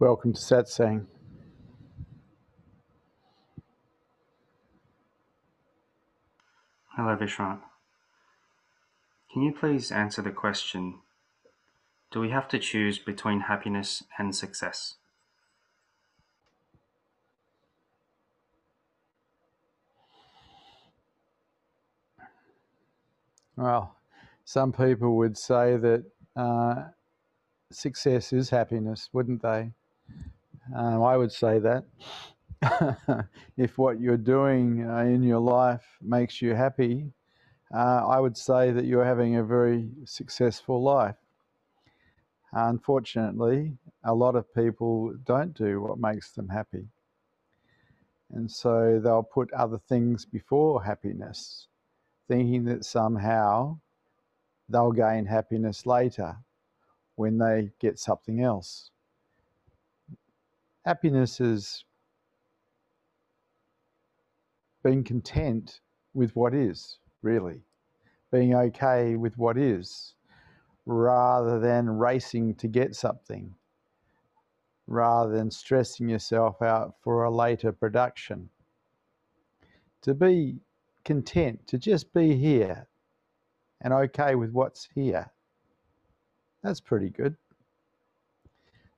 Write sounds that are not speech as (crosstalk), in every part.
Welcome to Satsang. Hello, Vishrant. Can you please answer the question Do we have to choose between happiness and success? Well, some people would say that uh, success is happiness, wouldn't they? Um, I would say that. (laughs) if what you're doing uh, in your life makes you happy, uh, I would say that you're having a very successful life. Unfortunately, a lot of people don't do what makes them happy. And so they'll put other things before happiness, thinking that somehow they'll gain happiness later when they get something else. Happiness is being content with what is, really, being okay with what is, rather than racing to get something, rather than stressing yourself out for a later production. To be content, to just be here and okay with what's here, that's pretty good.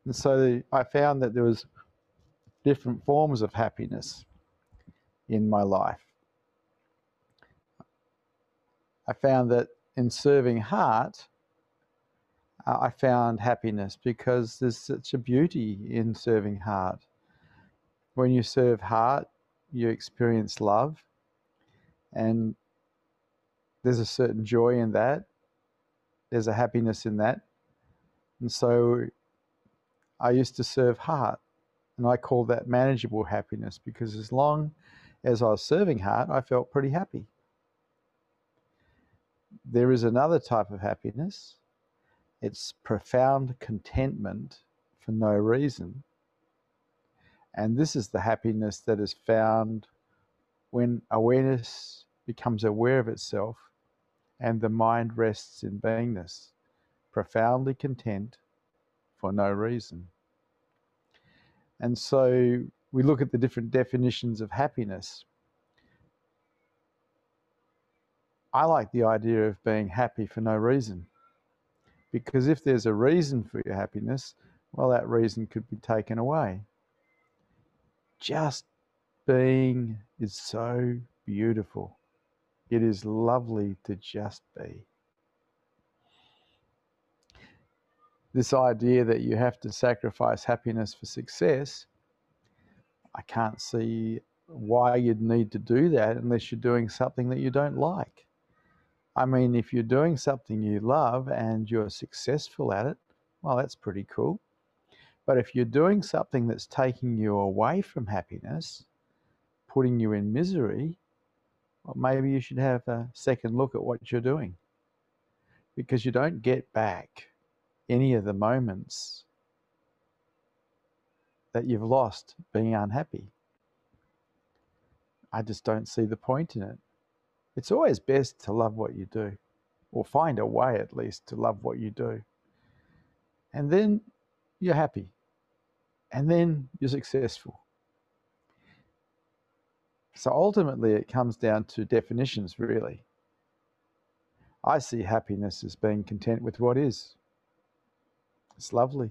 And so I found that there was different forms of happiness in my life. I found that in serving heart, uh, I found happiness because there's such a beauty in serving heart. When you serve heart, you experience love, and there's a certain joy in that. There's a happiness in that. And so I used to serve heart, and I call that manageable happiness because as long as I was serving heart, I felt pretty happy. There is another type of happiness. It's profound contentment for no reason. And this is the happiness that is found when awareness becomes aware of itself and the mind rests in beingness, profoundly content for no reason. And so we look at the different definitions of happiness. I like the idea of being happy for no reason. Because if there's a reason for your happiness, well, that reason could be taken away. Just being is so beautiful. It is lovely to just be. This idea that you have to sacrifice happiness for success I can't see why you'd need to do that unless you're doing something that you don't like. I mean, if you're doing something you love and you're successful at it, well, that's pretty cool. But if you're doing something that's taking you away from happiness, putting you in misery, well, maybe you should have a second look at what you're doing. Because you don't get back any of the moments that you've lost being unhappy. I just don't see the point in it. It's always best to love what you do, or find a way at least to love what you do. And then you're happy. And then you're successful. So ultimately, it comes down to definitions, really. I see happiness as being content with what is. It's lovely.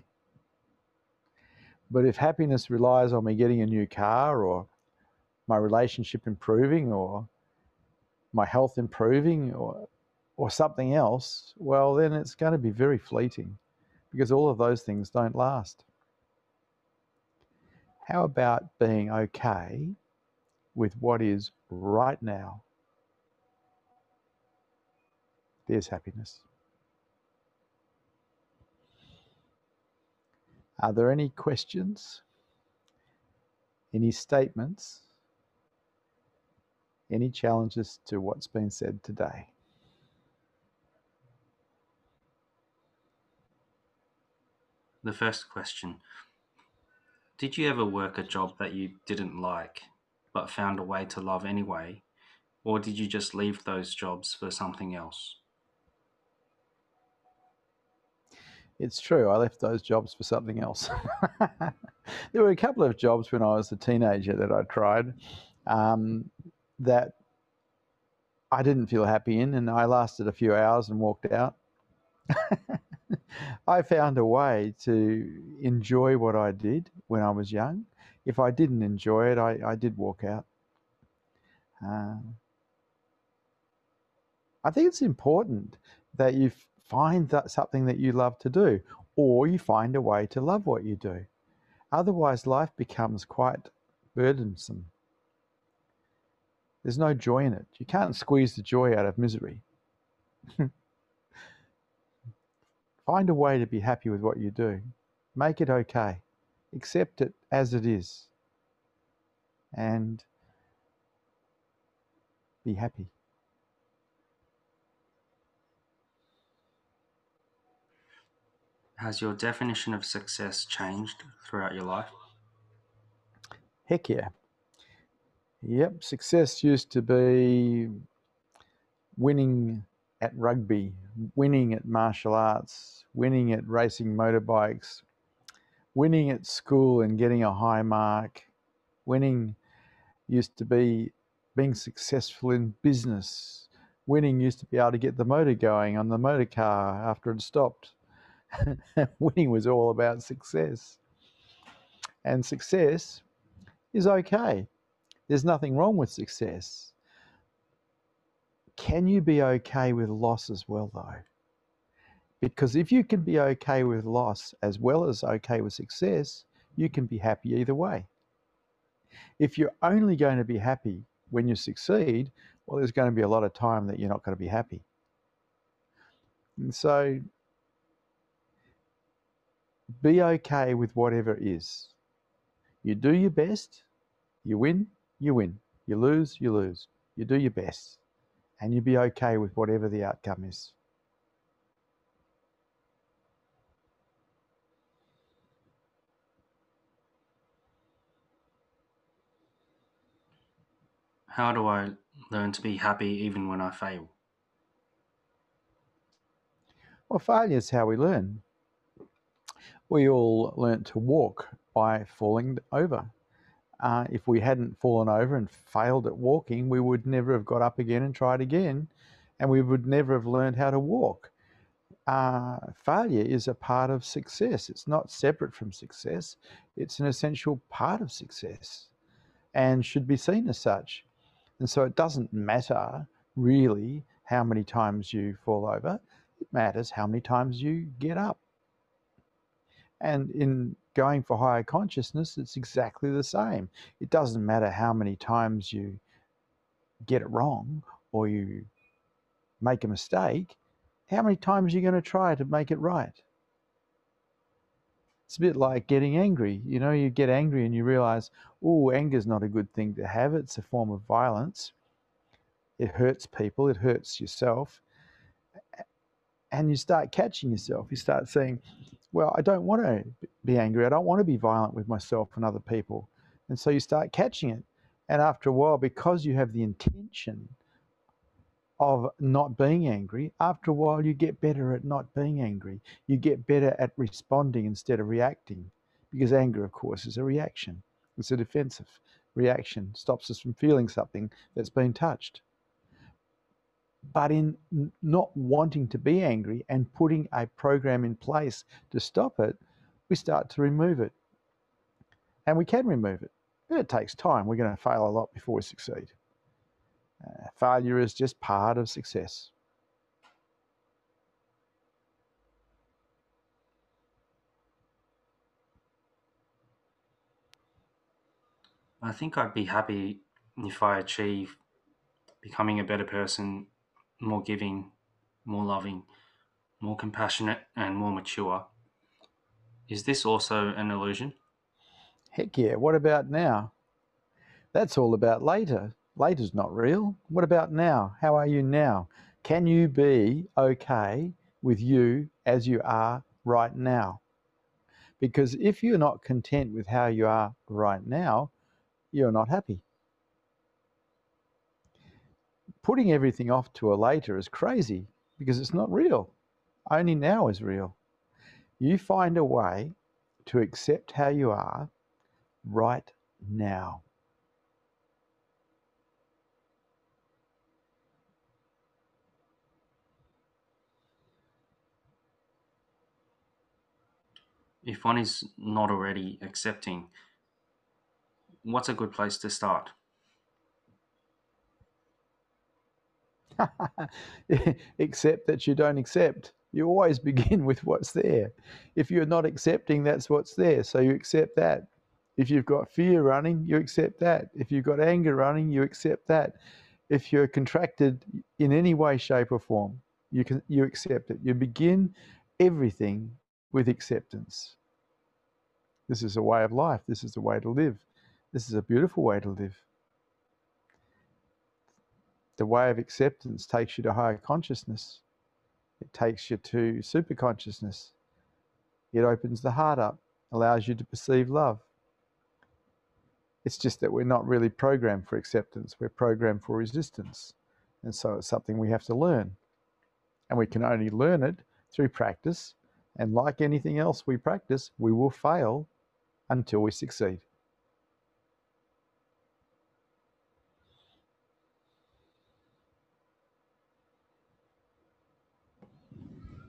But if happiness relies on me getting a new car or my relationship improving or my health improving or or something else, well then it's going to be very fleeting because all of those things don't last. How about being okay with what is right now? There's happiness. Are there any questions? Any statements? Any challenges to what's been said today? The first question Did you ever work a job that you didn't like but found a way to love anyway? Or did you just leave those jobs for something else? It's true, I left those jobs for something else. (laughs) there were a couple of jobs when I was a teenager that I tried um, that I didn't feel happy in, and I lasted a few hours and walked out. (laughs) I found a way to enjoy what I did when I was young. If I didn't enjoy it, I, I did walk out. Uh, I think it's important that you find that something that you love to do, or you find a way to love what you do. Otherwise, life becomes quite burdensome. There's no joy in it. You can't squeeze the joy out of misery. (laughs) Find a way to be happy with what you do. Make it okay. Accept it as it is. And be happy. Has your definition of success changed throughout your life? Heck yeah. Yep, success used to be winning at rugby, winning at martial arts, winning at racing motorbikes, winning at school and getting a high mark, winning used to be being successful in business. Winning used to be able to get the motor going on the motor car after it stopped. (laughs) winning was all about success. And success is okay. There's nothing wrong with success. Can you be okay with loss as well, though? Because if you can be okay with loss as well as okay with success, you can be happy either way. If you're only going to be happy when you succeed, well, there's going to be a lot of time that you're not going to be happy. And so be okay with whatever is. You do your best, you win, you win. You lose, you lose. You do your best, and you be okay with whatever the outcome is. How do I learn to be happy even when I fail? Well, failure is how we learn. We all learnt to walk by falling over. Uh, if we hadn't fallen over and failed at walking, we would never have got up again and tried again, and we would never have learned how to walk. Uh, failure is a part of success. It's not separate from success, it's an essential part of success and should be seen as such. And so it doesn't matter really how many times you fall over, it matters how many times you get up. And in going for higher consciousness, it's exactly the same. It doesn't matter how many times you get it wrong or you make a mistake, how many times are you going to try to make it right? It's a bit like getting angry. You know, you get angry and you realize, oh, anger is not a good thing to have. It's a form of violence. It hurts people, it hurts yourself. And you start catching yourself. You start saying, well, I don't want to be angry. I don't want to be violent with myself and other people. And so you start catching it. And after a while, because you have the intention of not being angry, after a while, you get better at not being angry. You get better at responding instead of reacting. Because anger, of course, is a reaction, it's a defensive reaction, stops us from feeling something that's been touched. But in not wanting to be angry and putting a program in place to stop it, we start to remove it. And we can remove it, but it takes time. We're going to fail a lot before we succeed. Uh, failure is just part of success. I think I'd be happy if I achieve becoming a better person more giving, more loving, more compassionate, and more mature. Is this also an illusion? Heck yeah. What about now? That's all about later. Later's not real. What about now? How are you now? Can you be okay with you as you are right now? Because if you're not content with how you are right now, you're not happy putting everything off to a later is crazy because it's not real. Only now is real. You find a way to accept how you are right now. If one is not already accepting, what's a good place to start? (laughs) accept that you don't accept. You always (laughs) begin with what's there. If you're not accepting, that's what's there. So you accept that. If you've got fear running, you accept that. If you've got anger running, you accept that. If you're contracted in any way, shape, or form, you can you accept it. You begin everything with acceptance. This is a way of life. This is a way to live. This is a beautiful way to live. The way of acceptance takes you to higher consciousness. It takes you to super consciousness. It opens the heart up, allows you to perceive love. It's just that we're not really programmed for acceptance, we're programmed for resistance. And so it's something we have to learn. And we can only learn it through practice. And like anything else we practice, we will fail until we succeed.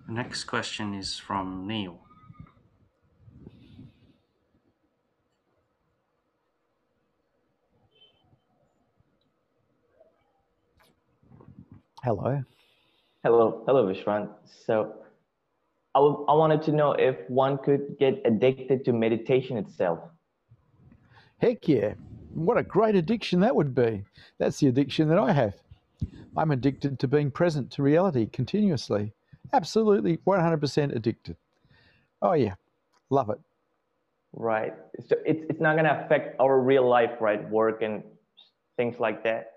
Next question is from Neil. Hello. Hello, hello, Vishrant. So I, I wanted to know if one could get addicted to meditation itself. Heck yeah. What a great addiction that would be. That's the addiction that I have. I'm addicted to being present to reality continuously. Absolutely 100% addicted. Oh, yeah. Love it. Right. So it's, it's not going to affect our real life, right? Work and things like that.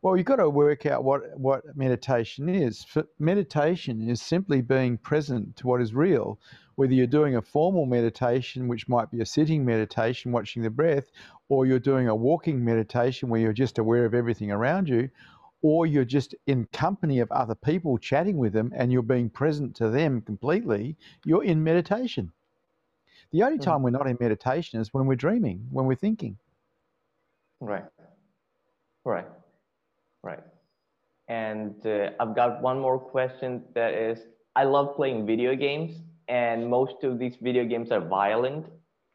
Well, you've got to work out what, what meditation is. For meditation is simply being present to what is real, whether you're doing a formal meditation, which might be a sitting meditation, watching the breath, or you're doing a walking meditation where you're just aware of everything around you, or you're just in company of other people chatting with them and you're being present to them completely, you're in meditation. The only time mm. we're not in meditation is when we're dreaming, when we're thinking. Right. Right. Right. And uh, I've got one more question that is I love playing video games, and most of these video games are violent,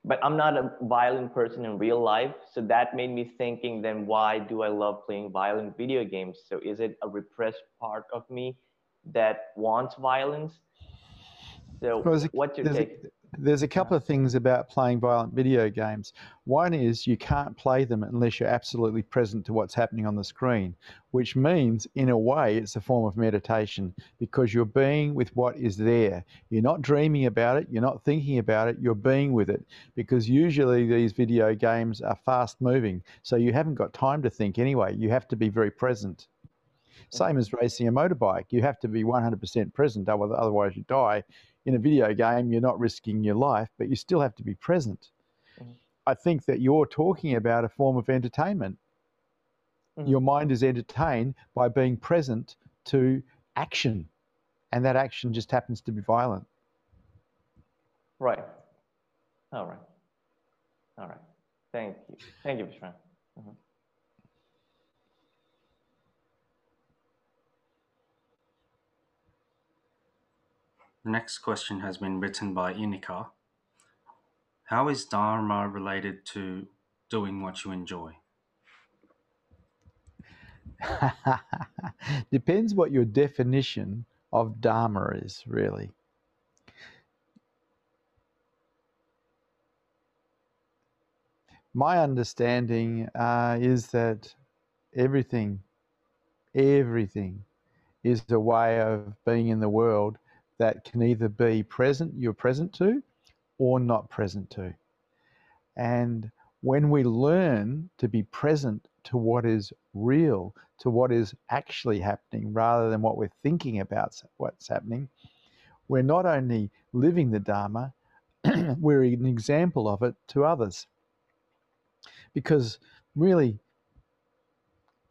but I'm not a violent person in real life. So that made me thinking then why do I love playing violent video games? So is it a repressed part of me that wants violence? So well, what's your take? A, there's a couple of things about playing violent video games. One is you can't play them unless you're absolutely present to what's happening on the screen, which means, in a way, it's a form of meditation because you're being with what is there. You're not dreaming about it, you're not thinking about it, you're being with it because usually these video games are fast moving. So you haven't got time to think anyway. You have to be very present. Same as racing a motorbike. You have to be 100% present, otherwise, you die in a video game, you're not risking your life, but you still have to be present. Mm-hmm. I think that you're talking about a form of entertainment. Mm-hmm. Your mind is entertained by being present to action, and that action just happens to be violent. Right. All right. All right. Thank you. Thank you, Vishrant. Mm-hmm. The next question has been written by Inika. How is Dharma related to doing what you enjoy? (laughs) Depends what your definition of Dharma is, really. My understanding uh, is that everything, everything is a way of being in the world that can either be present, you're present to, or not present to. And when we learn to be present to what is real, to what is actually happening, rather than what we're thinking about what's happening, we're not only living the Dharma, (clears throat) we're an example of it to others. Because really,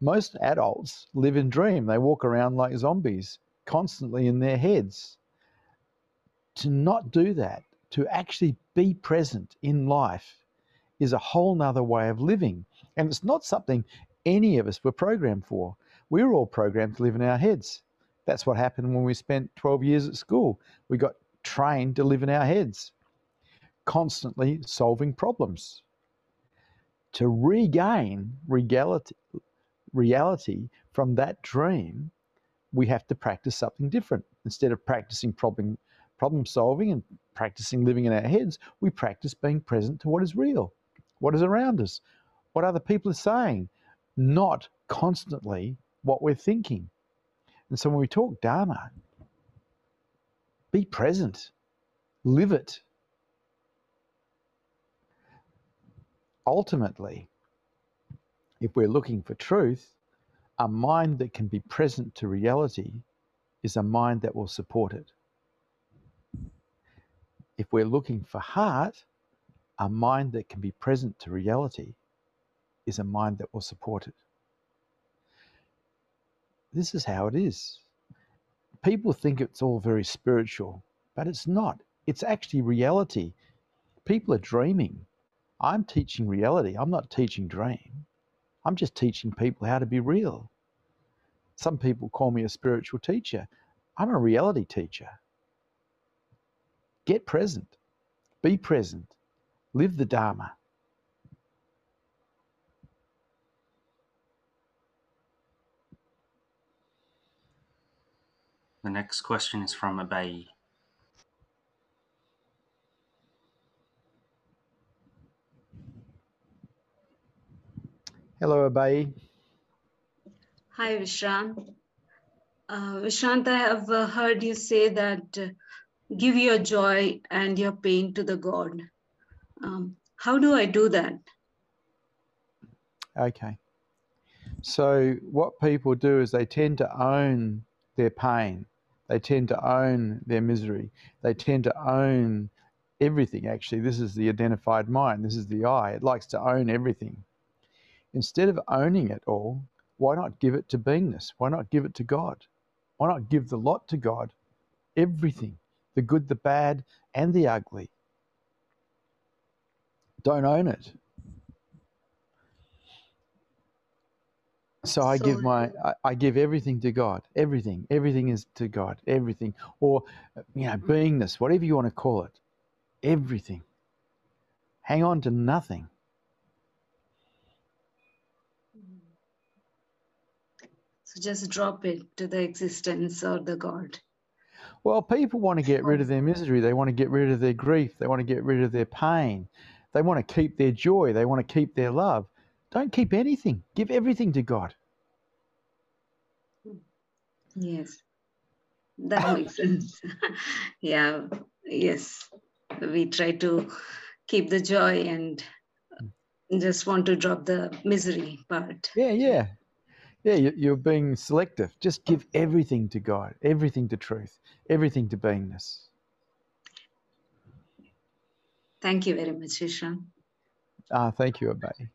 most adults live in dream. They walk around like zombies, constantly in their heads to not do that, to actually be present in life, is a whole nother way of living. And it's not something any of us were programmed for. We were all programmed to live in our heads. That's what happened when we spent 12 years at school. We got trained to live in our heads, constantly solving problems. To regain reality, reality from that dream, we have to practice something different. Instead of practicing problem, problem solving and practicing living in our heads, we practice being present to what is real, what is around us, what other people are saying, not constantly what we're thinking. And so when we talk Dharma, be present, live it. Ultimately, if we're looking for truth, a mind that can be present to reality is a mind that will support it. If we're looking for heart, a mind that can be present to reality is a mind that will support it. This is how it is. People think it's all very spiritual, but it's not. It's actually reality. People are dreaming. I'm teaching reality. I'm not teaching dream. I'm just teaching people how to be real. Some people call me a spiritual teacher. I'm a reality teacher. Get present, be present, live the Dharma. The next question is from Abay. Hello, Abay. Hi, Vishrant. Uh, Vishrant, I have uh, heard you say that uh, give your joy and your pain to the God. Um, how do I do that? Okay. So, what people do is they tend to own their pain, they tend to own their misery, they tend to own everything. Actually, this is the identified mind, this is the I. It likes to own everything. Instead of owning it all, why not give it to beingness? Why not give it to God? Why not give the lot to God? Everything the good, the bad, and the ugly. Don't own it. So I So- give my I, I give everything to God. Everything. Everything is to God. Everything. Or you know, beingness, whatever you want to call it. Everything. Hang on to nothing. So just drop it to the existence or the God. Well, people want to get rid of their misery. They want to get rid of their grief. They want to get rid of their pain. They want to keep their joy. They want to keep their love. Don't keep anything. Give everything to God. Yes, that oh. makes sense. (laughs) yeah, yes. We try to keep the joy and mm. just want to drop the misery part. Yeah, yeah. Yeah, you- you're being selective. Just give everything to God, everything to truth, everything to beingness. Thank you very much, Vishrant. Ah, thank you, Abay.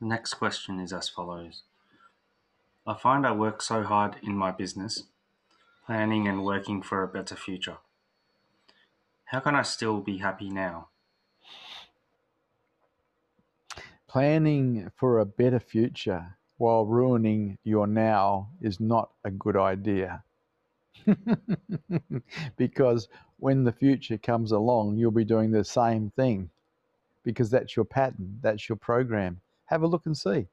The next question is as follows I find I work so hard in my business, planning and working for a better future. How can I still be happy now? Planning for a better future while ruining your now is not a good idea. (laughs) because when the future comes along, you'll be doing the same thing because that's your pattern, that's your program. Have a look and see.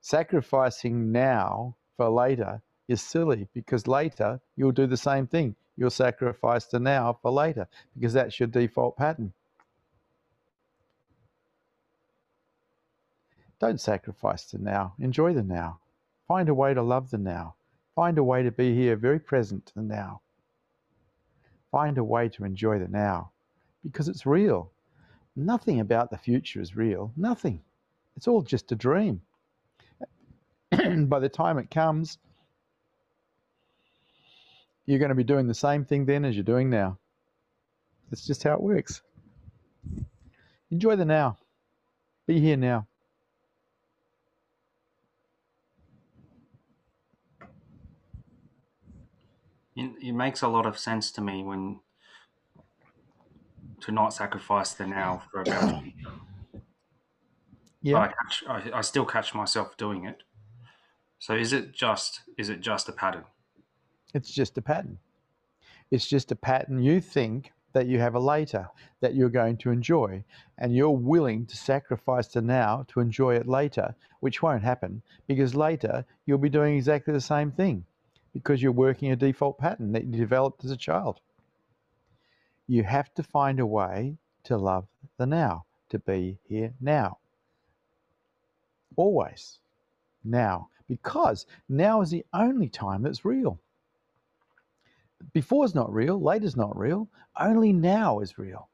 Sacrificing now for later is silly because later you'll do the same thing. You'll sacrifice the now for later because that's your default pattern. Don't sacrifice the now. Enjoy the now. Find a way to love the now. Find a way to be here very present to the now. Find a way to enjoy the now because it's real. Nothing about the future is real. Nothing. It's all just a dream. (clears throat) By the time it comes, you're going to be doing the same thing then as you're doing now. That's just how it works. Enjoy the now. Be here now. It, makes a lot of sense to me when to not sacrifice the now for a better. yeah, I, catch, I, I still catch myself doing it. So is it just is it just a pattern? It's just a pattern. It's just a pattern you think that you have a later that you're going to enjoy, and you're willing to sacrifice the now to enjoy it later, which won't happen because later you'll be doing exactly the same thing because you're working a default pattern that you developed as a child. You have to find a way to love the now, to be here now. Always now, because now is the only time that's real. Before is not real, later is not real, only now is real.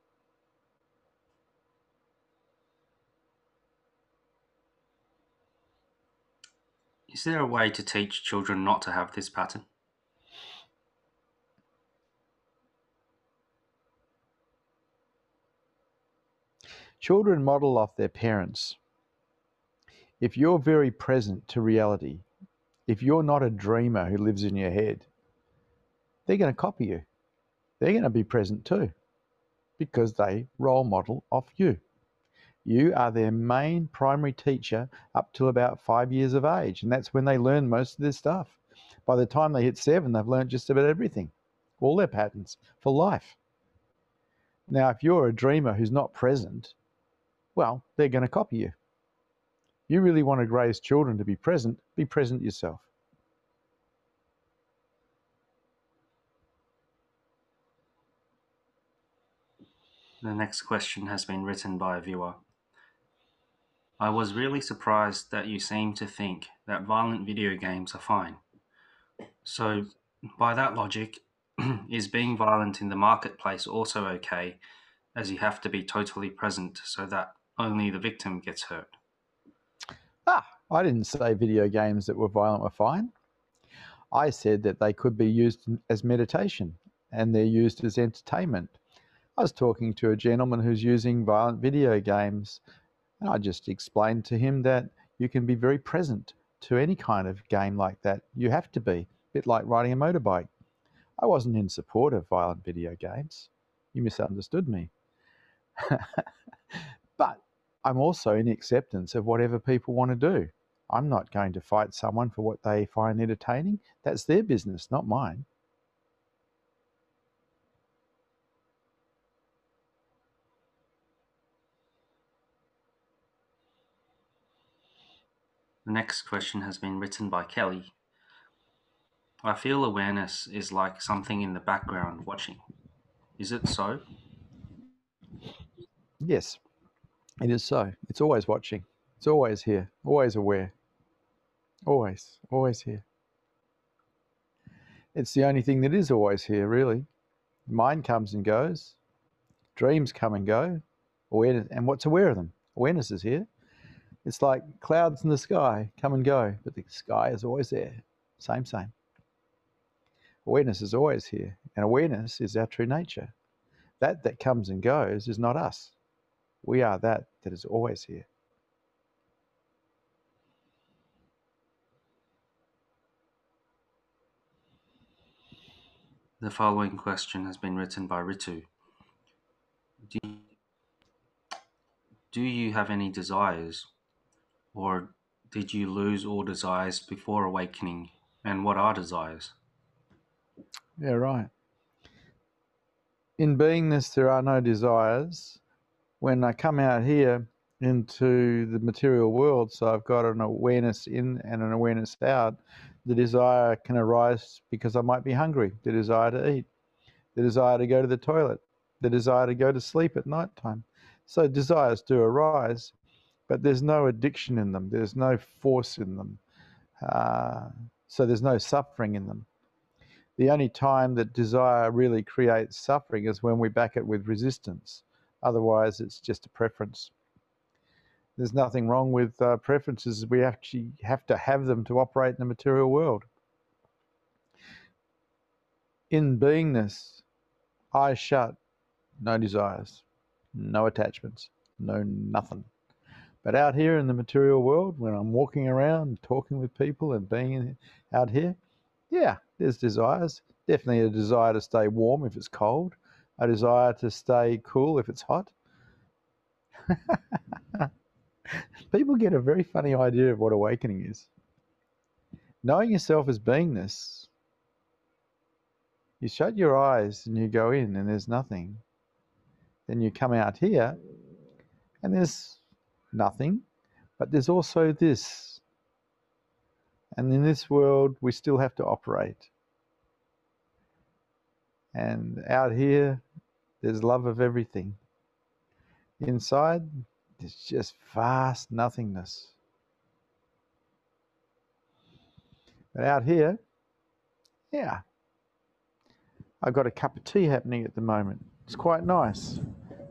Is there a way to teach children not to have this pattern? Children model off their parents. If you're very present to reality, if you're not a dreamer who lives in your head, they're going to copy you. They're going to be present too because they role model off you. You are their main primary teacher up to about five years of age, and that's when they learn most of this stuff. By the time they hit seven, they've learned just about everything, all their patterns for life. Now, if you're a dreamer who's not present, well, they're going to copy you. You really want to raise children to be present, be present yourself. The next question has been written by a viewer. I was really surprised that you seem to think that violent video games are fine. So, by that logic, (clears throat) is being violent in the marketplace also okay, as you have to be totally present so that only the victim gets hurt? Ah, I didn't say video games that were violent were fine. I said that they could be used as meditation and they're used as entertainment. I was talking to a gentleman who's using violent video games, and I just explained to him that you can be very present to any kind of game like that. You have to be, a bit like riding a motorbike. I wasn't in support of violent video games. You misunderstood me. (laughs) but I'm also in acceptance of whatever people want to do. I'm not going to fight someone for what they find entertaining. That's their business, not mine. The next question has been written by Kelly. I feel awareness is like something in the background watching. Is it so? Yes, it is so. It's always watching. It's always here, always aware. Always, always here. It's the only thing that is always here, really. Mind comes and goes, dreams come and go, awareness, and what's aware of them? Awareness is here. It's like clouds in the sky come and go, but the sky is always there. Same, same. Awareness is always here, and awareness is our true nature. That that comes and goes is not us. We are that that is always here. The following question has been written by Ritu. Do you, do you have any desires, or did you lose all desires before awakening? And what are desires? Yeah, right. In beingness, there are no desires. When I come out here into the material world, so I've got an awareness in and an awareness out, the desire can arise because I might be hungry, the desire to eat, the desire to go to the toilet, the desire to go to sleep at night time. So desires do arise, but there's no addiction in them, there's no force in them. Uh, so there's no suffering in them. The only time that desire really creates suffering is when we back it with resistance. Otherwise, it's just a preference. There's nothing wrong with uh, preferences. We actually have to have them to operate in the material world. In beingness, eyes shut, no desires, no attachments, no nothing. But out here in the material world, when I'm walking around, talking with people, and being out here, yeah, there's desires, Definitely a desire to stay warm if it's cold, a desire to stay cool if it's hot. (laughs) People get a very funny idea of what awakening is. Knowing yourself as beingness, you shut your eyes and you go in and there's nothing. Then you come out here and there's nothing, but there's also this. And in this world, we still have to operate. And out here, there's love of everything. Inside, there's just vast nothingness. But out here, yeah, I've got a cup of tea happening at the moment. It's quite nice.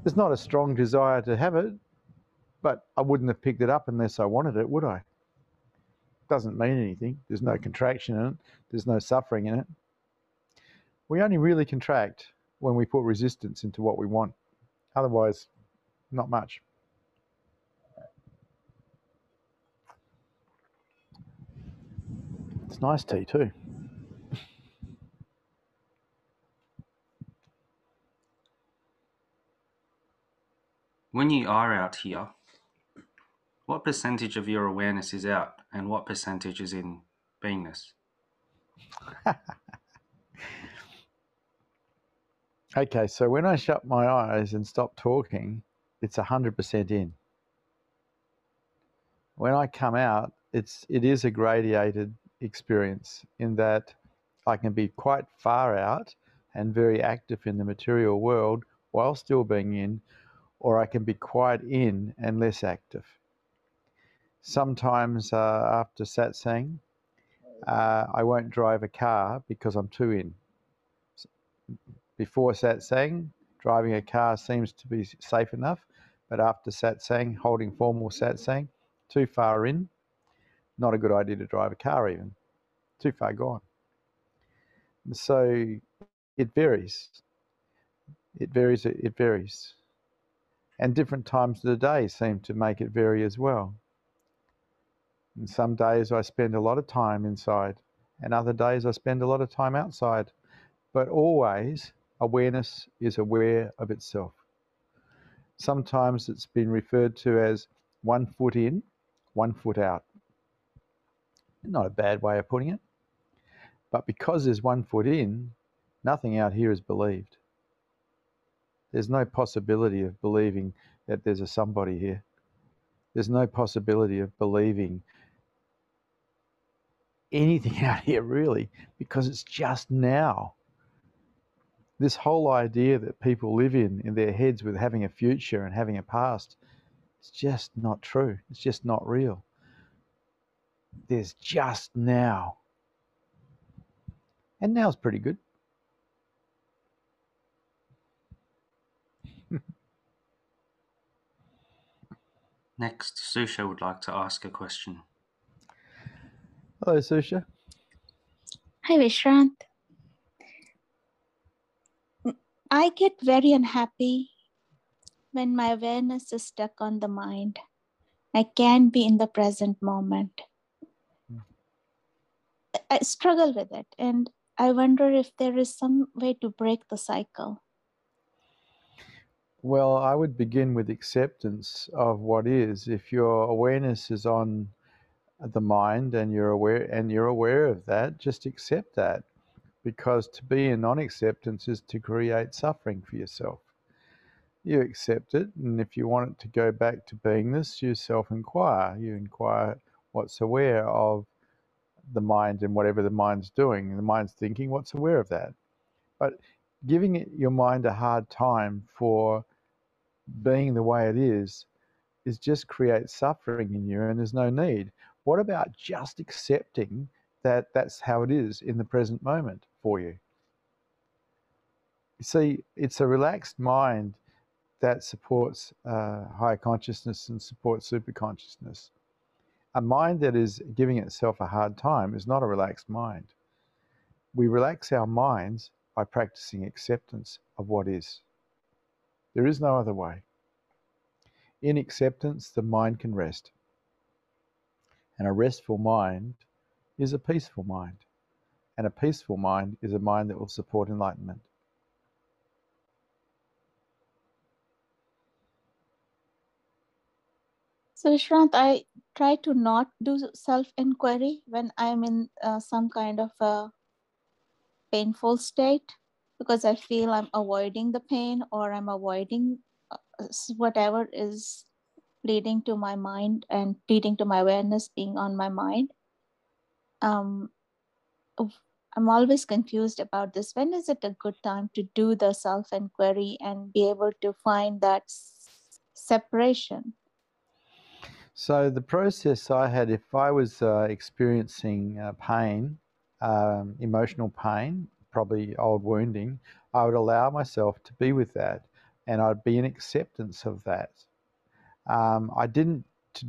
There's not a strong desire to have it, but I wouldn't have picked it up unless I wanted it, would I? Doesn't mean anything. There's no contraction in it, there's no suffering in it. We only really contract when we put resistance into what we want. Otherwise, not much. It's nice tea too. When you are out here, what percentage of your awareness is out and what percentage is in beingness? (laughs) okay, so when I shut my eyes and stop talking, it's 100% in. When I come out, it's it is a gradated experience in that I can be quite far out and very active in the material world while still being in, or I can be quite in and less active. Sometimes uh, after satsang, uh, I won't drive a car because I'm too in. Before satsang, driving a car seems to be safe enough, but after satsang, holding formal satsang, too far in, not a good idea to drive a car even. Too far gone. So it varies. It varies, it varies. And different times of the day seem to make it vary as well. And some days I spend a lot of time inside, and other days I spend a lot of time outside. But always, awareness is aware of itself. Sometimes it's been referred to as one foot in, one foot out. Not a bad way of putting it. But because there's one foot in, nothing out here is believed. There's no possibility of believing that there's a somebody here. There's no possibility of believing anything (laughs) out here really because it's just now. This whole idea that people live in in their heads with having a future and having a past, it's just not true. It's just not real. There's just now. And now's pretty good. (laughs) Next, Susha would like to ask a question. Hello, Susha. Hi, Vishrant. I get very unhappy when my awareness is stuck on the mind. I can't be in the present moment. I struggle with it, and I wonder if there is some way to break the cycle. Well, I would begin with acceptance of what is. If your awareness is on the mind and you're aware and you're aware of that, just accept that. Because to be in non-acceptance is to create suffering for yourself. You accept it, and if you want it to go back to beingness, you self-inquire. You inquire what's aware of the mind and whatever the mind's doing. The mind's thinking, what's aware of that? But giving your mind a hard time for being the way it is is just creates suffering in you and there's no need. What about just accepting that that's how it is in the present moment for you? You see, it's a relaxed mind that supports uh, higher consciousness and supports super consciousness. A mind that is giving itself a hard time is not a relaxed mind. We relax our minds by practicing acceptance of what is. There is no other way. In acceptance, the mind can rest. And a restful mind is a peaceful mind. And a peaceful mind is a mind that will support enlightenment. So, Shrant, I try to not do self inquiry when I'm in uh, some kind of a painful state because I feel I'm avoiding the pain or I'm avoiding uh, whatever is leading to my mind and leading to my awareness being on my mind. Um, I'm always confused about this. When is it a good time to do the self inquiry and be able to find that separation? So the process I had, if I was uh, experiencing uh, pain, um, emotional pain, probably old wounding, I would allow myself to be with that, and I'd be in acceptance of that. Um, I didn't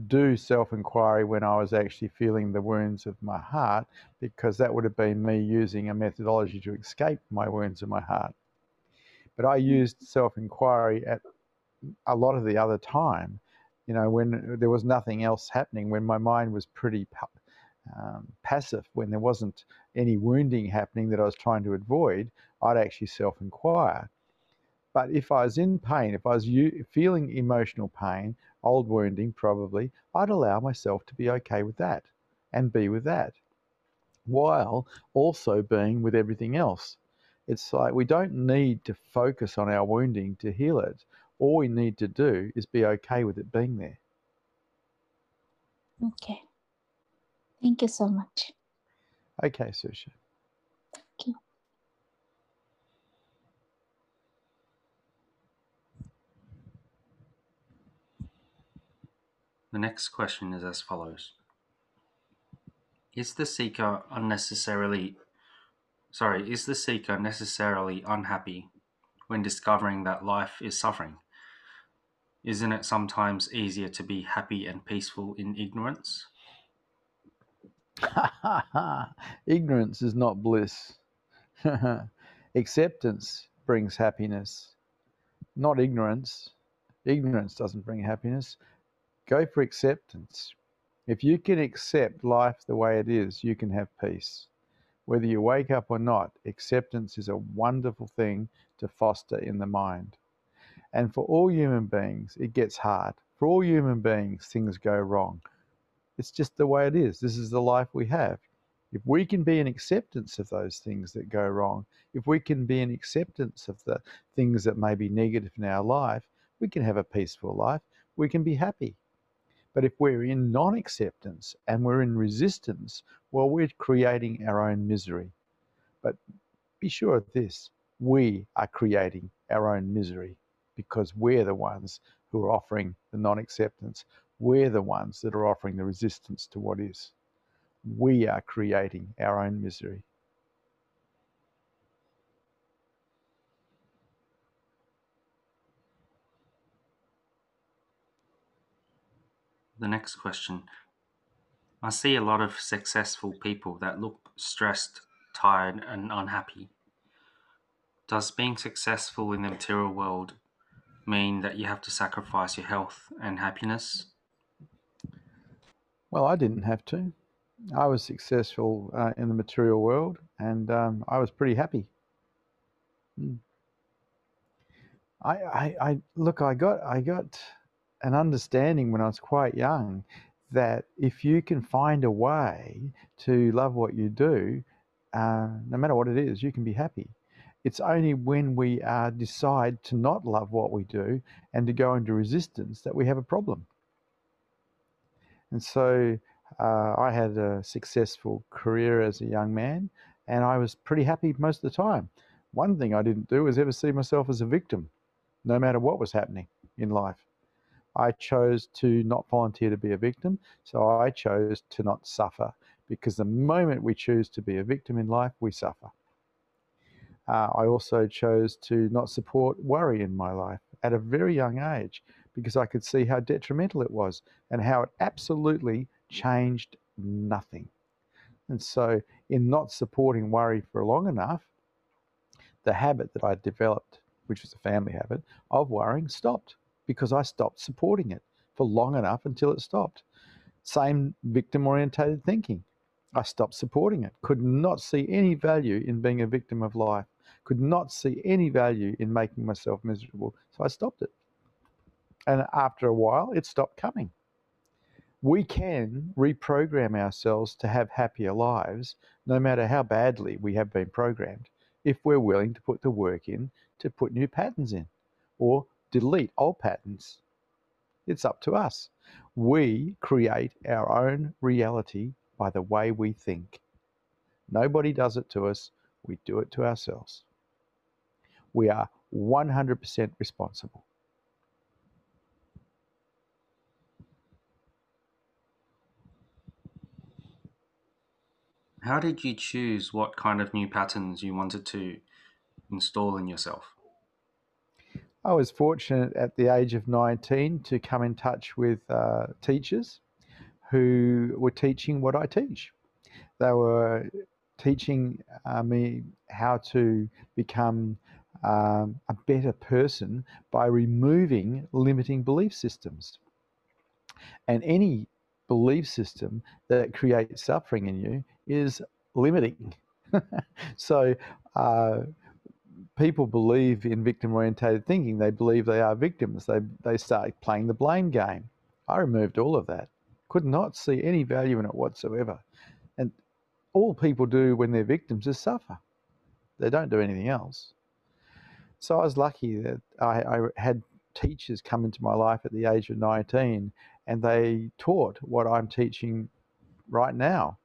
do self inquiry when I was actually feeling the wounds of my heart because that would have been me using a methodology to escape my wounds of my heart. But I used self inquiry at a lot of the other time you know, when there was nothing else happening, when my mind was pretty um, passive, when there wasn't any wounding happening that I was trying to avoid, I'd actually self inquire. But if I was in pain, if I was feeling emotional pain, old wounding probably, I'd allow myself to be okay with that and be with that while also being with everything else. It's like we don't need to focus on our wounding to heal it all we need to do is be okay with it being there. Okay. Thank you so much. Okay, Susha. Thank you. The next question is as follows Is the seeker unnecessarily sorry, is the seeker necessarily unhappy when discovering that life is suffering? Isn't it sometimes easier to be happy and peaceful in ignorance? (laughs) ignorance is not bliss. (laughs) Acceptance brings happiness, not ignorance. Ignorance doesn't bring happiness. Go for acceptance. If you can accept life the way it is, you can have peace. Whether you wake up or not, acceptance is a wonderful thing to foster in the mind. And for all human beings, it gets hard. For all human beings, things go wrong. It's just the way it is. This is the life we have. If we can be in acceptance of those things that go wrong, if we can be in acceptance of the things that may be negative in our life, we can have a peaceful life. We can be happy. But if we're in non acceptance and we're in resistance, well, we're creating our own misery. But be sure of this we are creating our own misery because we're the ones who are offering the non acceptance. We're the ones that are offering the resistance to what is. We are creating our own misery. The next question. I see a lot of successful people that look stressed, tired, and unhappy. Does being successful in the material world mean that you have to sacrifice your health and happiness? Well, I didn't have to. I was successful uh, in the material world, and um, I was pretty happy. Hmm. I, I, I look. I got, I got an understanding when I was quite young that if you can find a way to love what you do, uh, no matter what it is, you can be happy. It's only when we uh, decide to not love what we do and to go into resistance that we have a problem. And so uh, I had a successful career as a young man, and I was pretty happy most of the time. One thing I didn't do was ever see myself as a victim, no matter what was happening in life. I chose to not volunteer to be a victim, so I chose to not suffer because the moment we choose to be a victim in life, we suffer. Uh, I also chose to not support worry in my life at a very young age because I could see how detrimental it was and how it absolutely changed nothing. And so, in not supporting worry for long enough, the habit that I developed, which was a family habit, of worrying stopped because I stopped supporting it for long enough until it stopped. Same victim orientated thinking. I stopped supporting it. Could not see any value in being a victim of life. Could not see any value in making myself miserable. So I stopped it. And after a while, it stopped coming. We can reprogram ourselves to have happier lives, no matter how badly we have been programmed, if we're willing to put the work in to put new patterns in or delete old patterns. It's up to us. We create our own reality by the way we think. Nobody does it to us, we do it to ourselves. We are 100% responsible. How did you choose what kind of new patterns you wanted to install in yourself? I was fortunate at the age of 19 to come in touch with uh, teachers who were teaching what I teach. They were teaching uh, me how to become um, a better person by removing limiting belief systems. And any belief system that creates suffering in you is limiting. (laughs) so, uh, people believe in victim orientated thinking. They believe they are victims. They, they start playing the blame game. I removed all of that. Could not see any value in it whatsoever. And all people do when they're victims is suffer. They don't do anything else. So I was lucky that I, I had teachers come into my life at the age of 19 and they taught what I'm teaching right now.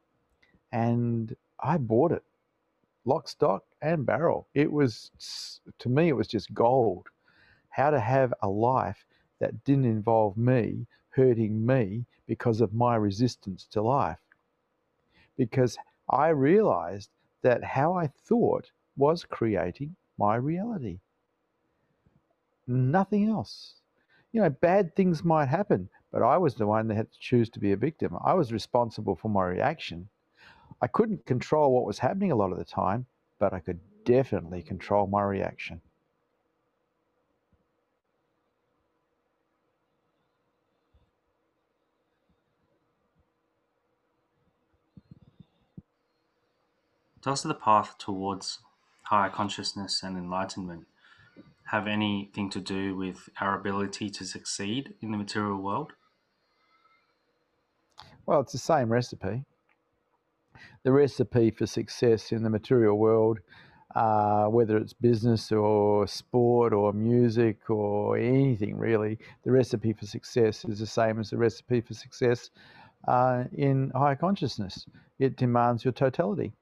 And I bought it lock, stock, and barrel. It was, to me, it was just gold. How to have a life that didn't involve me hurting me because of my resistance to life. Because I realized that how I thought was creating my reality. Nothing else. You know, bad things might happen, but I was the one that had to choose to be a victim. I was responsible for my reaction. I couldn't control what was happening a lot of the time, but I could definitely control my reaction. Does the path towards higher consciousness and enlightenment have anything to do with our ability to succeed in the material world? Well, it's the same recipe. The recipe for success in the material world, uh, whether it's business or sport or music or anything really, the recipe for success is the same as the recipe for success uh, in higher consciousness. It demands your totality.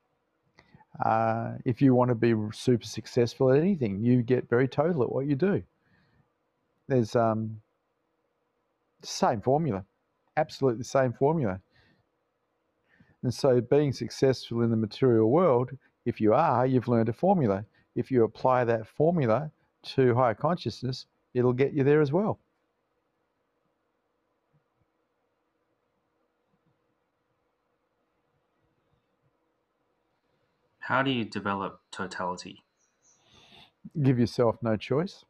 Uh, if you want to be super successful at anything, you get very total at what you do. There's um, the same formula, absolutely the same formula. And so, being successful in the material world, if you are, you've learned a formula. If you apply that formula to higher consciousness, it'll get you there as well. How do you develop totality? Give yourself no choice.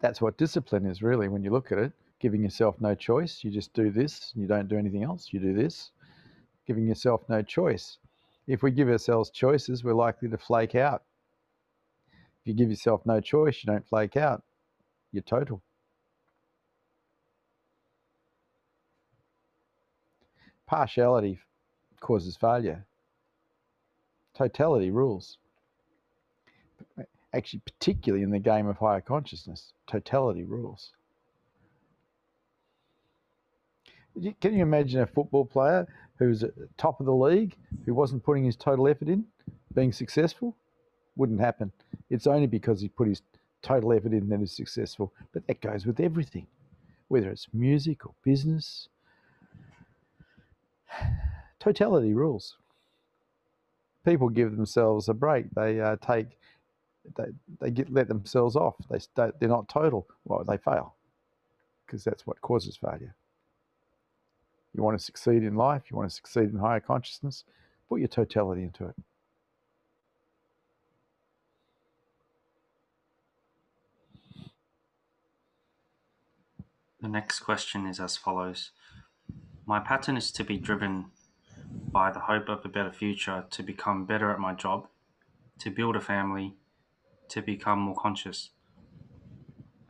That's what discipline is, really, when you look at it. Giving yourself no choice. You just do this, you don't do anything else, you do this. Giving yourself no choice. If we give ourselves choices, we're likely to flake out. If you give yourself no choice, you don't flake out. You're total. Partiality causes failure totality rules. Actually, particularly in the game of higher consciousness, totality rules. Can you imagine a football player who's at the top of the league, who wasn't putting his total effort in, being successful? Wouldn't happen. It's only because he put his total effort in that he's successful. But that goes with everything, whether it's music or business. (sighs) Totality rules people give themselves a break. They uh, take, they, they get let themselves off. They they're not total. Well, they fail because that's what causes failure. You want to succeed in life. You want to succeed in higher consciousness. Put your totality into it. The next question is as follows My pattern is to be driven by the hope of a better future to become better at my job, to build a family, to become more conscious.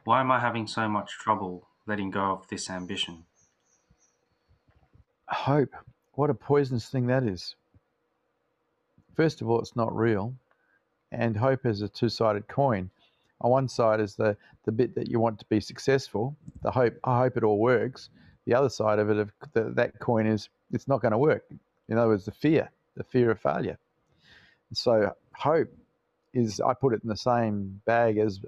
Why am I having so much trouble letting go of this ambition? Hope. What a poisonous thing that is. First of all, it's not real. And hope is a two sided coin. On one side is the, the bit that you want to be successful, the hope, I hope it all works. The other side of it, of the, that coin is it's not going to work. In other words, the fear, the fear of failure. So hope is, I put it in the same bag as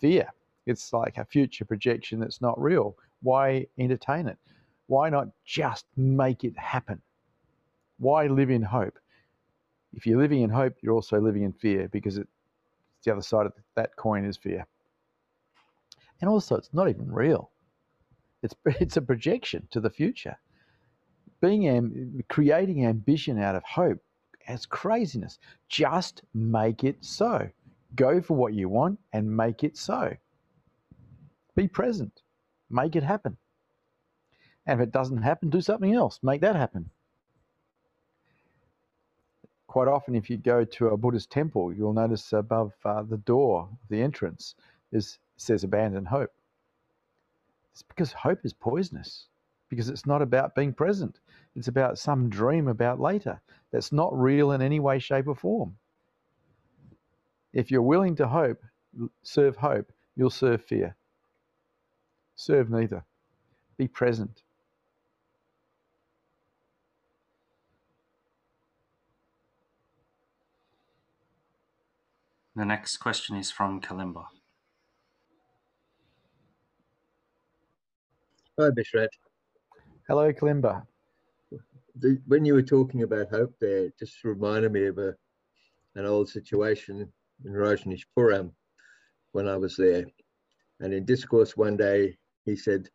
fear. It's like a future projection that's not real. Why entertain it? Why not just make it happen? Why live in hope? If you're living in hope, you're also living in fear because it's the other side of that coin is fear. And also, it's not even real. It's (laughs) it's a projection to the future. Being am, creating ambition out of hope as craziness. Just make it so. Go for what you want and make it so. Be present. Make it happen. And if it doesn't happen, do something else. Make that happen. Quite often, if you go to a Buddhist temple, you'll notice above uh, the door, the entrance, is says abandon hope. It's because hope is poisonous, because it's not about being present. It's about some dream about later that's not real in any way, shape, or form. If you're willing to hope, serve hope, you'll serve fear. Serve neither. Be present. The next question is from Kalimba. Hi, Vishrant. Hello, Kalimba. The, when you were talking about hope there, it just reminded me of a, an old situation in Rajneeshpuram when I was there. And in discourse one day, he said,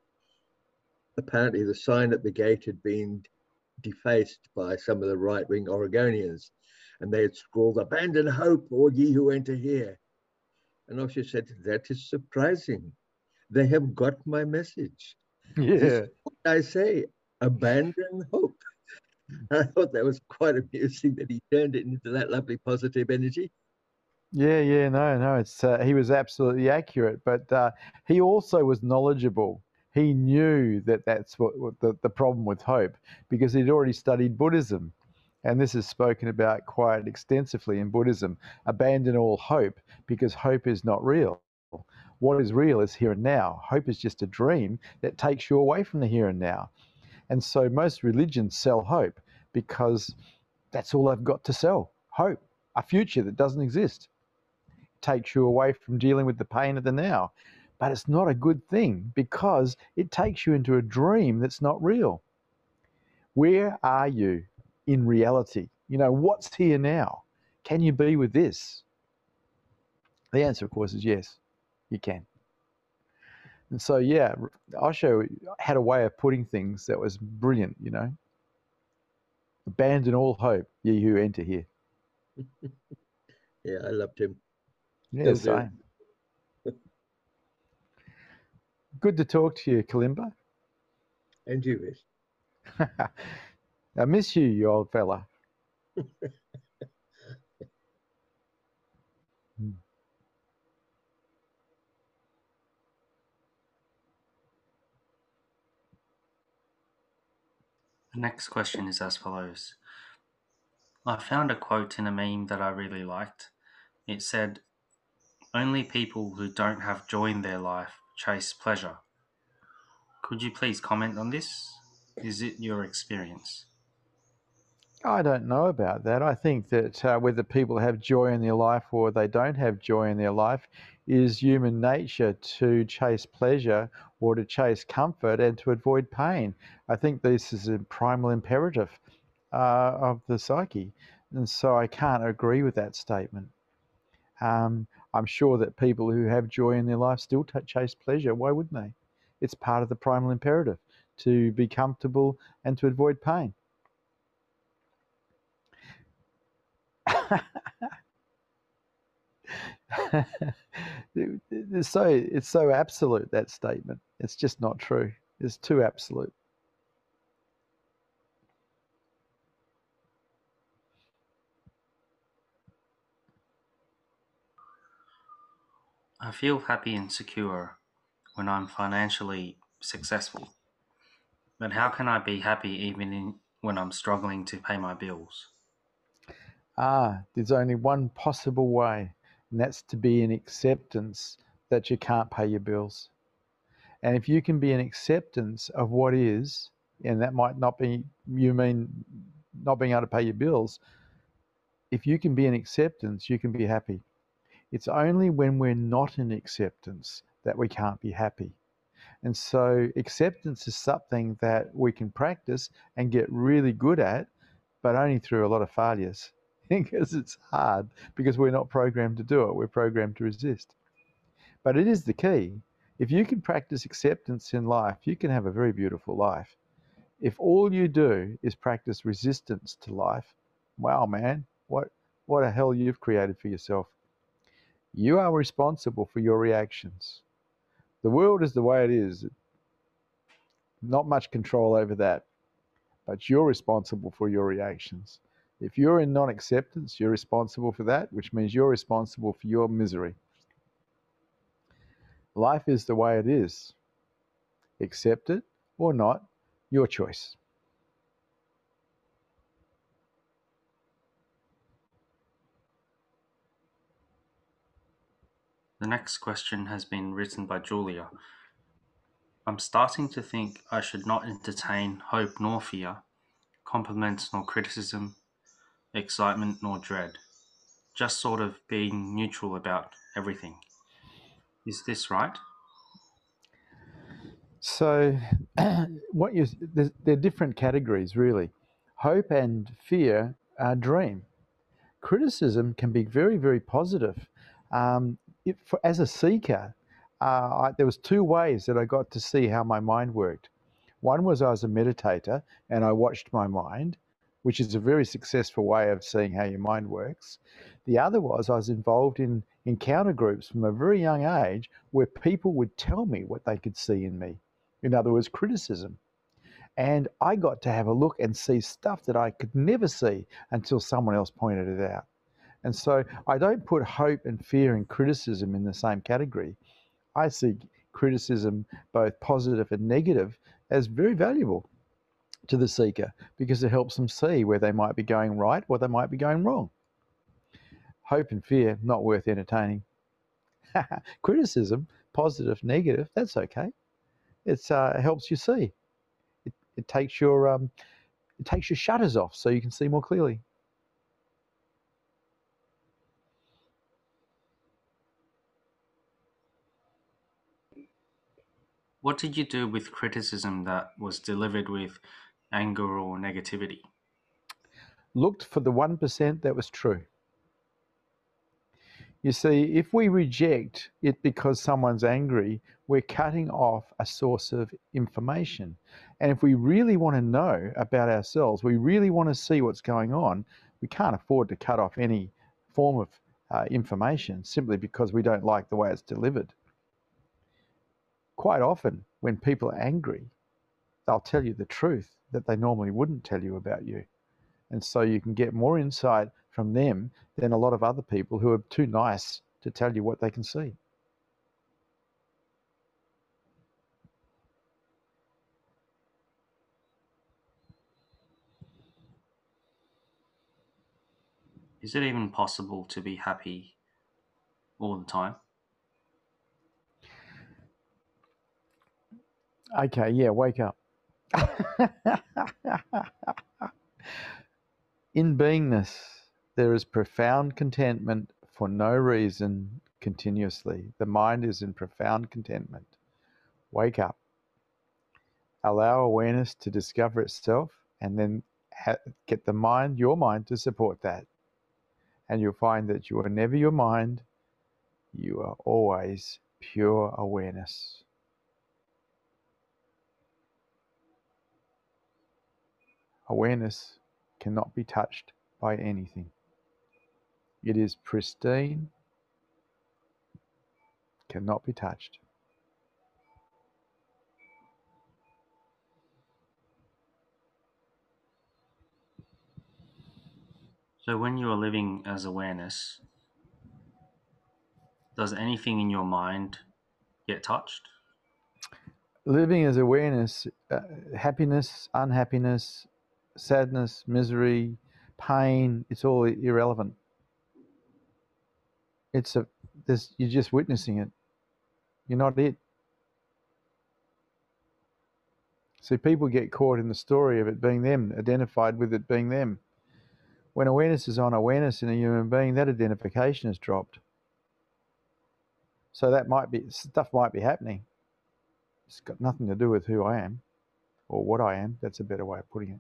apparently the sign at the gate had been defaced by some of the right-wing Oregonians and they had scrawled, abandon hope, all ye who enter here. And Osho said, that is surprising. They have got my message. Yeah. I say, abandon hope. (laughs) I thought that was quite amusing that he turned it into that lovely positive energy. Yeah, yeah, no, no, it's uh, he was absolutely accurate, but uh, he also was knowledgeable. He knew that that's what, what the, the problem with hope because he'd already studied Buddhism. And this is spoken about quite extensively in Buddhism. Abandon all hope because hope is not real. What is real is here and now. Hope is just a dream that takes you away from the here and now. And so most religions sell hope because that's all they've got to sell hope, a future that doesn't exist. It takes you away from dealing with the pain of the now. But it's not a good thing because it takes you into a dream that's not real. Where are you in reality? You know, what's here now? Can you be with this? The answer, of course, is yes, you can. And so, yeah, Osho had a way of putting things that was brilliant, you know. Abandon all hope, ye who enter here. (laughs) yeah, I loved him. Yeah, same. Good to talk to you, Kalimba. And you, Rich. (laughs) I miss you, you old fella. The next question is as follows. I found a quote in a meme that I really liked. It said, Only people who don't have joy in their life chase pleasure. Could you please comment on this? Is it your experience? I don't know about that. I think that uh, whether people have joy in their life or they don't have joy in their life is human nature to chase pleasure or to chase comfort and to avoid pain. I think this is a primal imperative uh, of the psyche. And so I can't agree with that statement. Um, I'm sure that people who have joy in their life still t- chase pleasure. Why wouldn't they? It's part of the primal imperative to be comfortable and to avoid pain. it's so it's so absolute that statement. It's just not true. It's too absolute. I feel happy and secure when I'm financially successful. But how can I be happy even in, when I'm struggling to pay my bills? Ah, there's only one possible way, and that's to be in acceptance that you can't pay your bills. And if you can be in acceptance of what is, and that might not be, you mean not being able to pay your bills, if you can be in acceptance, you can be happy. It's only when we're not in acceptance that we can't be happy. And so, acceptance is something that we can practice and get really good at, but only through a lot of failures because (laughs) it's hard because we're not programmed to do it, we're programmed to resist. But it is the key. If you can practice acceptance in life, you can have a very beautiful life. If all you do is practice resistance to life, wow, man, what, what a hell you've created for yourself. You are responsible for your reactions. The world is the way it is. Not much control over that, but you're responsible for your reactions. If you're in non acceptance, you're responsible for that, which means you're responsible for your misery. Life is the way it is. Accept it or not, your choice. The next question has been written by Julia. I'm starting to think I should not entertain hope nor fear, compliments nor criticism, excitement nor dread, just sort of being neutral about everything. Is this right? So, (clears throat) what you they're different categories really. Hope and fear are dream. Criticism can be very, very positive. Um, for, as a seeker, uh, I, there was two ways that I got to see how my mind worked. One was I was a meditator and I watched my mind, which is a very successful way of seeing how your mind works. The other was I was involved in encounter groups from a very young age where people would tell me what they could see in me. In other words, criticism. And I got to have a look and see stuff that I could never see until someone else pointed it out. And so I don't put hope and fear and criticism in the same category. I see criticism, both positive and negative, as very valuable to the seeker because it helps them see where they might be going right or they might be going wrong. Hope and fear, not worth entertaining. (laughs) criticism, positive, negative, that's okay. Uh, it helps you see. It, it takes your um, it takes your shutters off so you can see more clearly. What did you do with criticism that was delivered with anger or negativity? Looked for the 1% that was true. You see, if we reject it because someone's angry, we're cutting off a source of information. And if we really want to know about ourselves, we really want to see what's going on, we can't afford to cut off any form of uh, information simply because we don't like the way it's delivered quite often when people are angry, they'll tell you the truth that they normally wouldn't tell you about you. And so you can get more insight from them than a lot of other people who are too nice to tell you what they can see. Is it even possible to be happy all the time? Okay, yeah, wake up. In beingness, there is profound contentment for no reason continuously. The mind is in profound contentment. Wake up. Allow awareness to discover itself and then get the mind, your mind, to support that. And you'll find that you are never your mind, you are always pure awareness. Awareness cannot be touched by anything. It is pristine, cannot be touched. So, when you are living as awareness, does anything in your mind get touched? Living as awareness, uh, happiness, unhappiness, sadness, misery, pain, it's all irrelevant. It's a, this, you're just witnessing it. You're not it. See, people get caught in the story of it being them, identified with it being them. When awareness is on awareness in a human being, that identification is dropped. So that might be stuff might be happening. It's got nothing to do with who I am or what I am. That's a better way of putting it.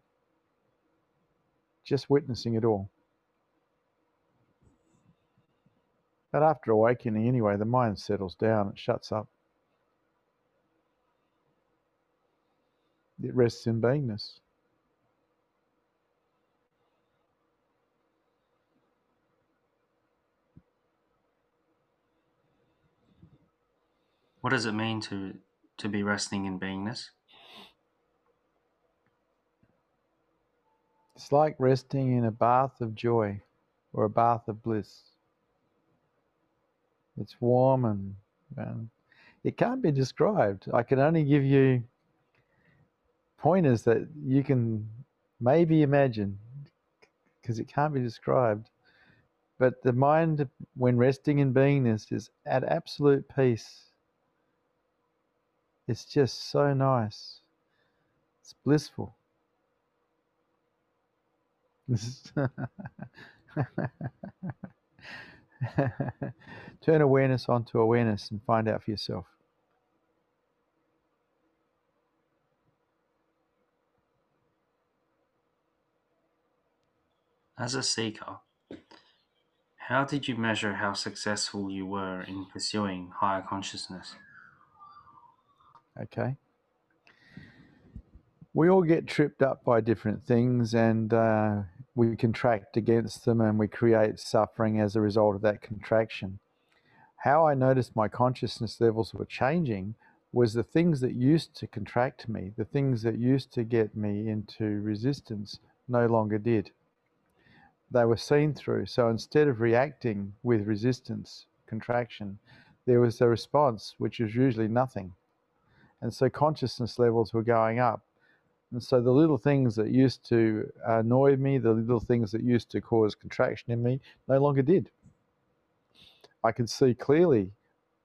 Just witnessing it all. But after awakening, anyway, the mind settles down, it shuts up. It rests in beingness. What does it mean to to be resting in beingness? It's like resting in a bath of joy or a bath of bliss. It's warm and, and it can't be described. I can only give you pointers that you can maybe imagine because it can't be described. But the mind, when resting in beingness, is at absolute peace. It's just so nice. It's blissful. (laughs) Turn awareness onto awareness and find out for yourself. As a seeker, how did you measure how successful you were in pursuing higher consciousness? Okay. We all get tripped up by different things and uh, we contract against them and we create suffering as a result of that contraction. How I noticed my consciousness levels were changing was the things that used to contract me, the things that used to get me into resistance, no longer did. They were seen through. So instead of reacting with resistance, contraction, there was a response, which is usually nothing. And so consciousness levels were going up. And so the little things that used to annoy me, the little things that used to cause contraction in me, no longer did. I could see clearly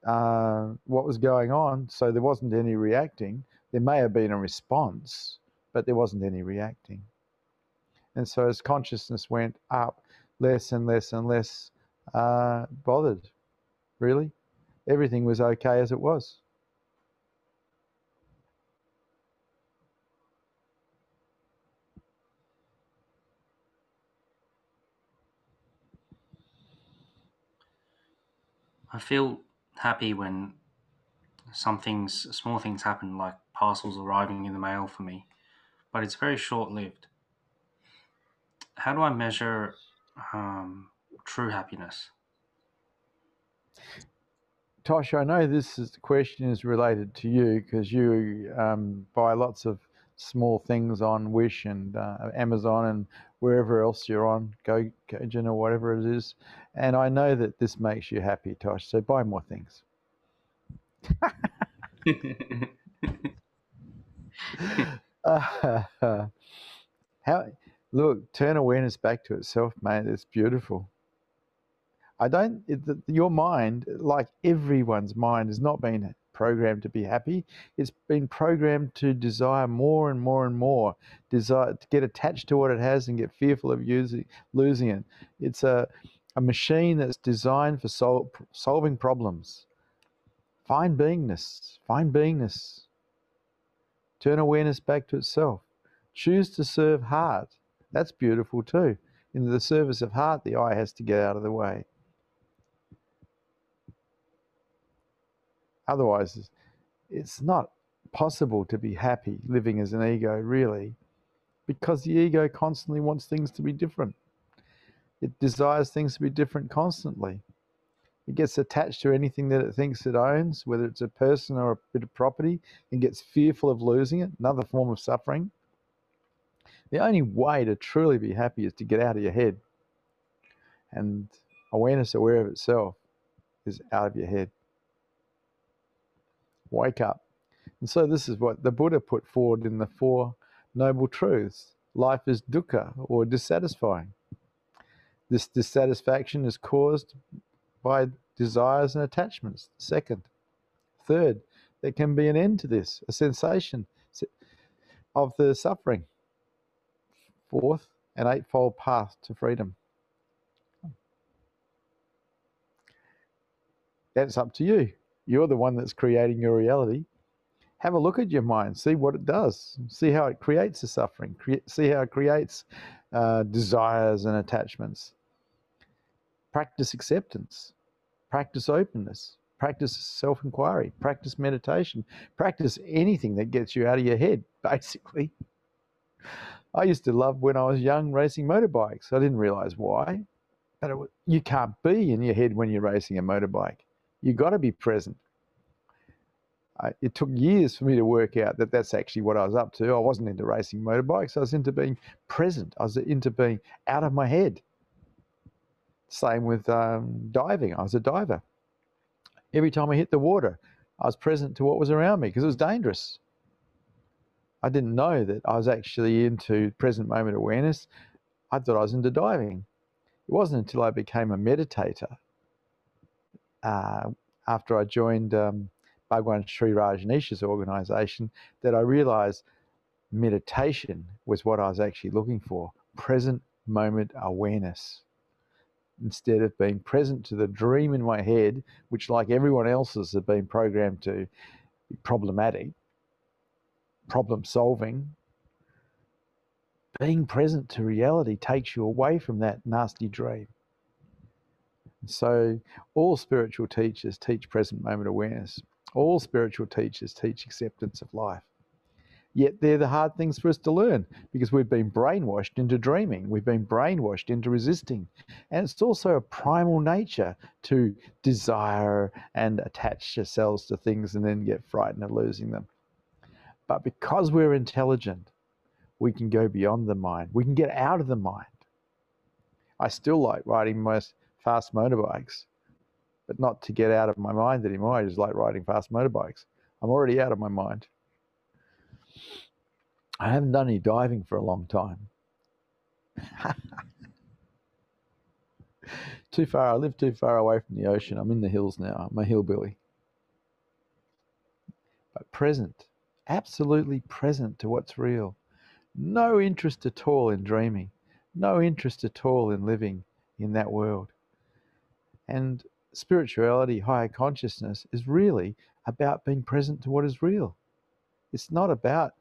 uh, what was going on, so there wasn't any reacting. There may have been a response, but there wasn't any reacting. And so as consciousness went up, less and less and less uh, bothered, really. Everything was okay as it was. I feel happy when some things, small things happen, like parcels arriving in the mail for me, but it's very short lived. How do I measure um, true happiness? Tosh, I know this is, question is related to you because you um, buy lots of small things on Wish and uh, Amazon and wherever else you're on, Go Gojin or whatever it is. And I know that this makes you happy, Tosh. So buy more things. uh, (laughs) how look, turn awareness back to itself, mate. It's beautiful. I don't. It, your mind, like everyone's mind, has not been programmed to be happy. It's been programmed to desire more and more and more, desire to get attached to what it has and get fearful of using, losing it. It's a, a machine that's designed for sol- solving problems. Find beingness, find beingness. Turn awareness back to itself. Choose to serve heart. That's beautiful too. In the service of heart, the eye has to get out of the way. Otherwise, it's not possible to be happy living as an ego, really, because the ego constantly wants things to be different. It desires things to be different constantly. It gets attached to anything that it thinks it owns, whether it's a person or a bit of property, and gets fearful of losing it, another form of suffering. The only way to truly be happy is to get out of your head and awareness aware of itself is out of your head. Wake up. And so, this is what the Buddha put forward in the Four Noble Truths life is dukkha or dissatisfying. This dissatisfaction is caused by desires and attachments. Second. Third, there can be an end to this, a cessation of the suffering. Fourth, an eightfold path to freedom. That's up to you. You're the one that's creating your reality. Have a look at your mind, see what it does, see how it creates the suffering, see how it creates uh, desires and attachments. Practice acceptance, practice openness, practice self inquiry, practice meditation, practice anything that gets you out of your head, (laughs) basically. I used to love when I was young racing motorbikes. I didn't realize why, but it, you can't be in your head when you're racing a motorbike. You've got to be present. I, it took years for me to work out that that's actually what I was up to. I wasn't into racing motorbikes. I was into being present. I was into being out of my head. Same with um, diving. I was a diver. Every time I hit the water, I was present to what was around me because it was dangerous. I didn't know that I was actually into present moment awareness. I thought I was into diving. It wasn't until I became a meditator uh, after I joined um, Bhagwan Sri Rajneesh's organization that I realized meditation was what I was actually looking for present moment awareness. Instead of being present to the dream in my head, which, like everyone else's, have been programmed to be problematic, problem solving, being present to reality takes you away from that nasty dream. So, all spiritual teachers teach present moment awareness. All spiritual teachers teach acceptance of life. Yet they're the hard things for us to learn because we've been brainwashed into dreaming, we've been brainwashed into resisting. And it's also a primal nature to desire and attach ourselves to things and then get frightened of losing them. But because we're intelligent, we can go beyond the mind, we can get out of the mind. I still like writing most fast motorbikes, but not to get out of my mind anymore. I just like riding fast motorbikes. I'm already out of my mind. I haven't done any diving for a long time. (laughs) too far. I live too far away from the ocean. I'm in the hills now. I'm a hillbilly. But present, absolutely present to what's real. No interest at all in dreaming. No interest at all in living in that world. And spirituality, higher consciousness, is really about being present to what is real. It's not about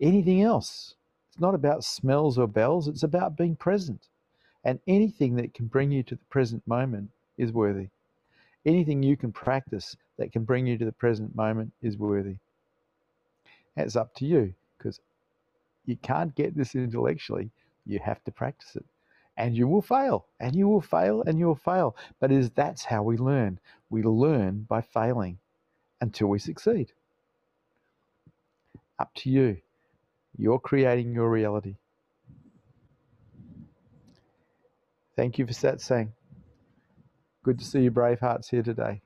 anything else. It's not about smells or bells. It's about being present. And anything that can bring you to the present moment is worthy. Anything you can practice that can bring you to the present moment is worthy. It's up to you because you can't get this intellectually. You have to practice it and you will fail and you will fail and you will fail. But is that's how we learn. We learn by failing until we succeed. Up to you. You're creating your reality. Thank you for that saying good to see you brave hearts here today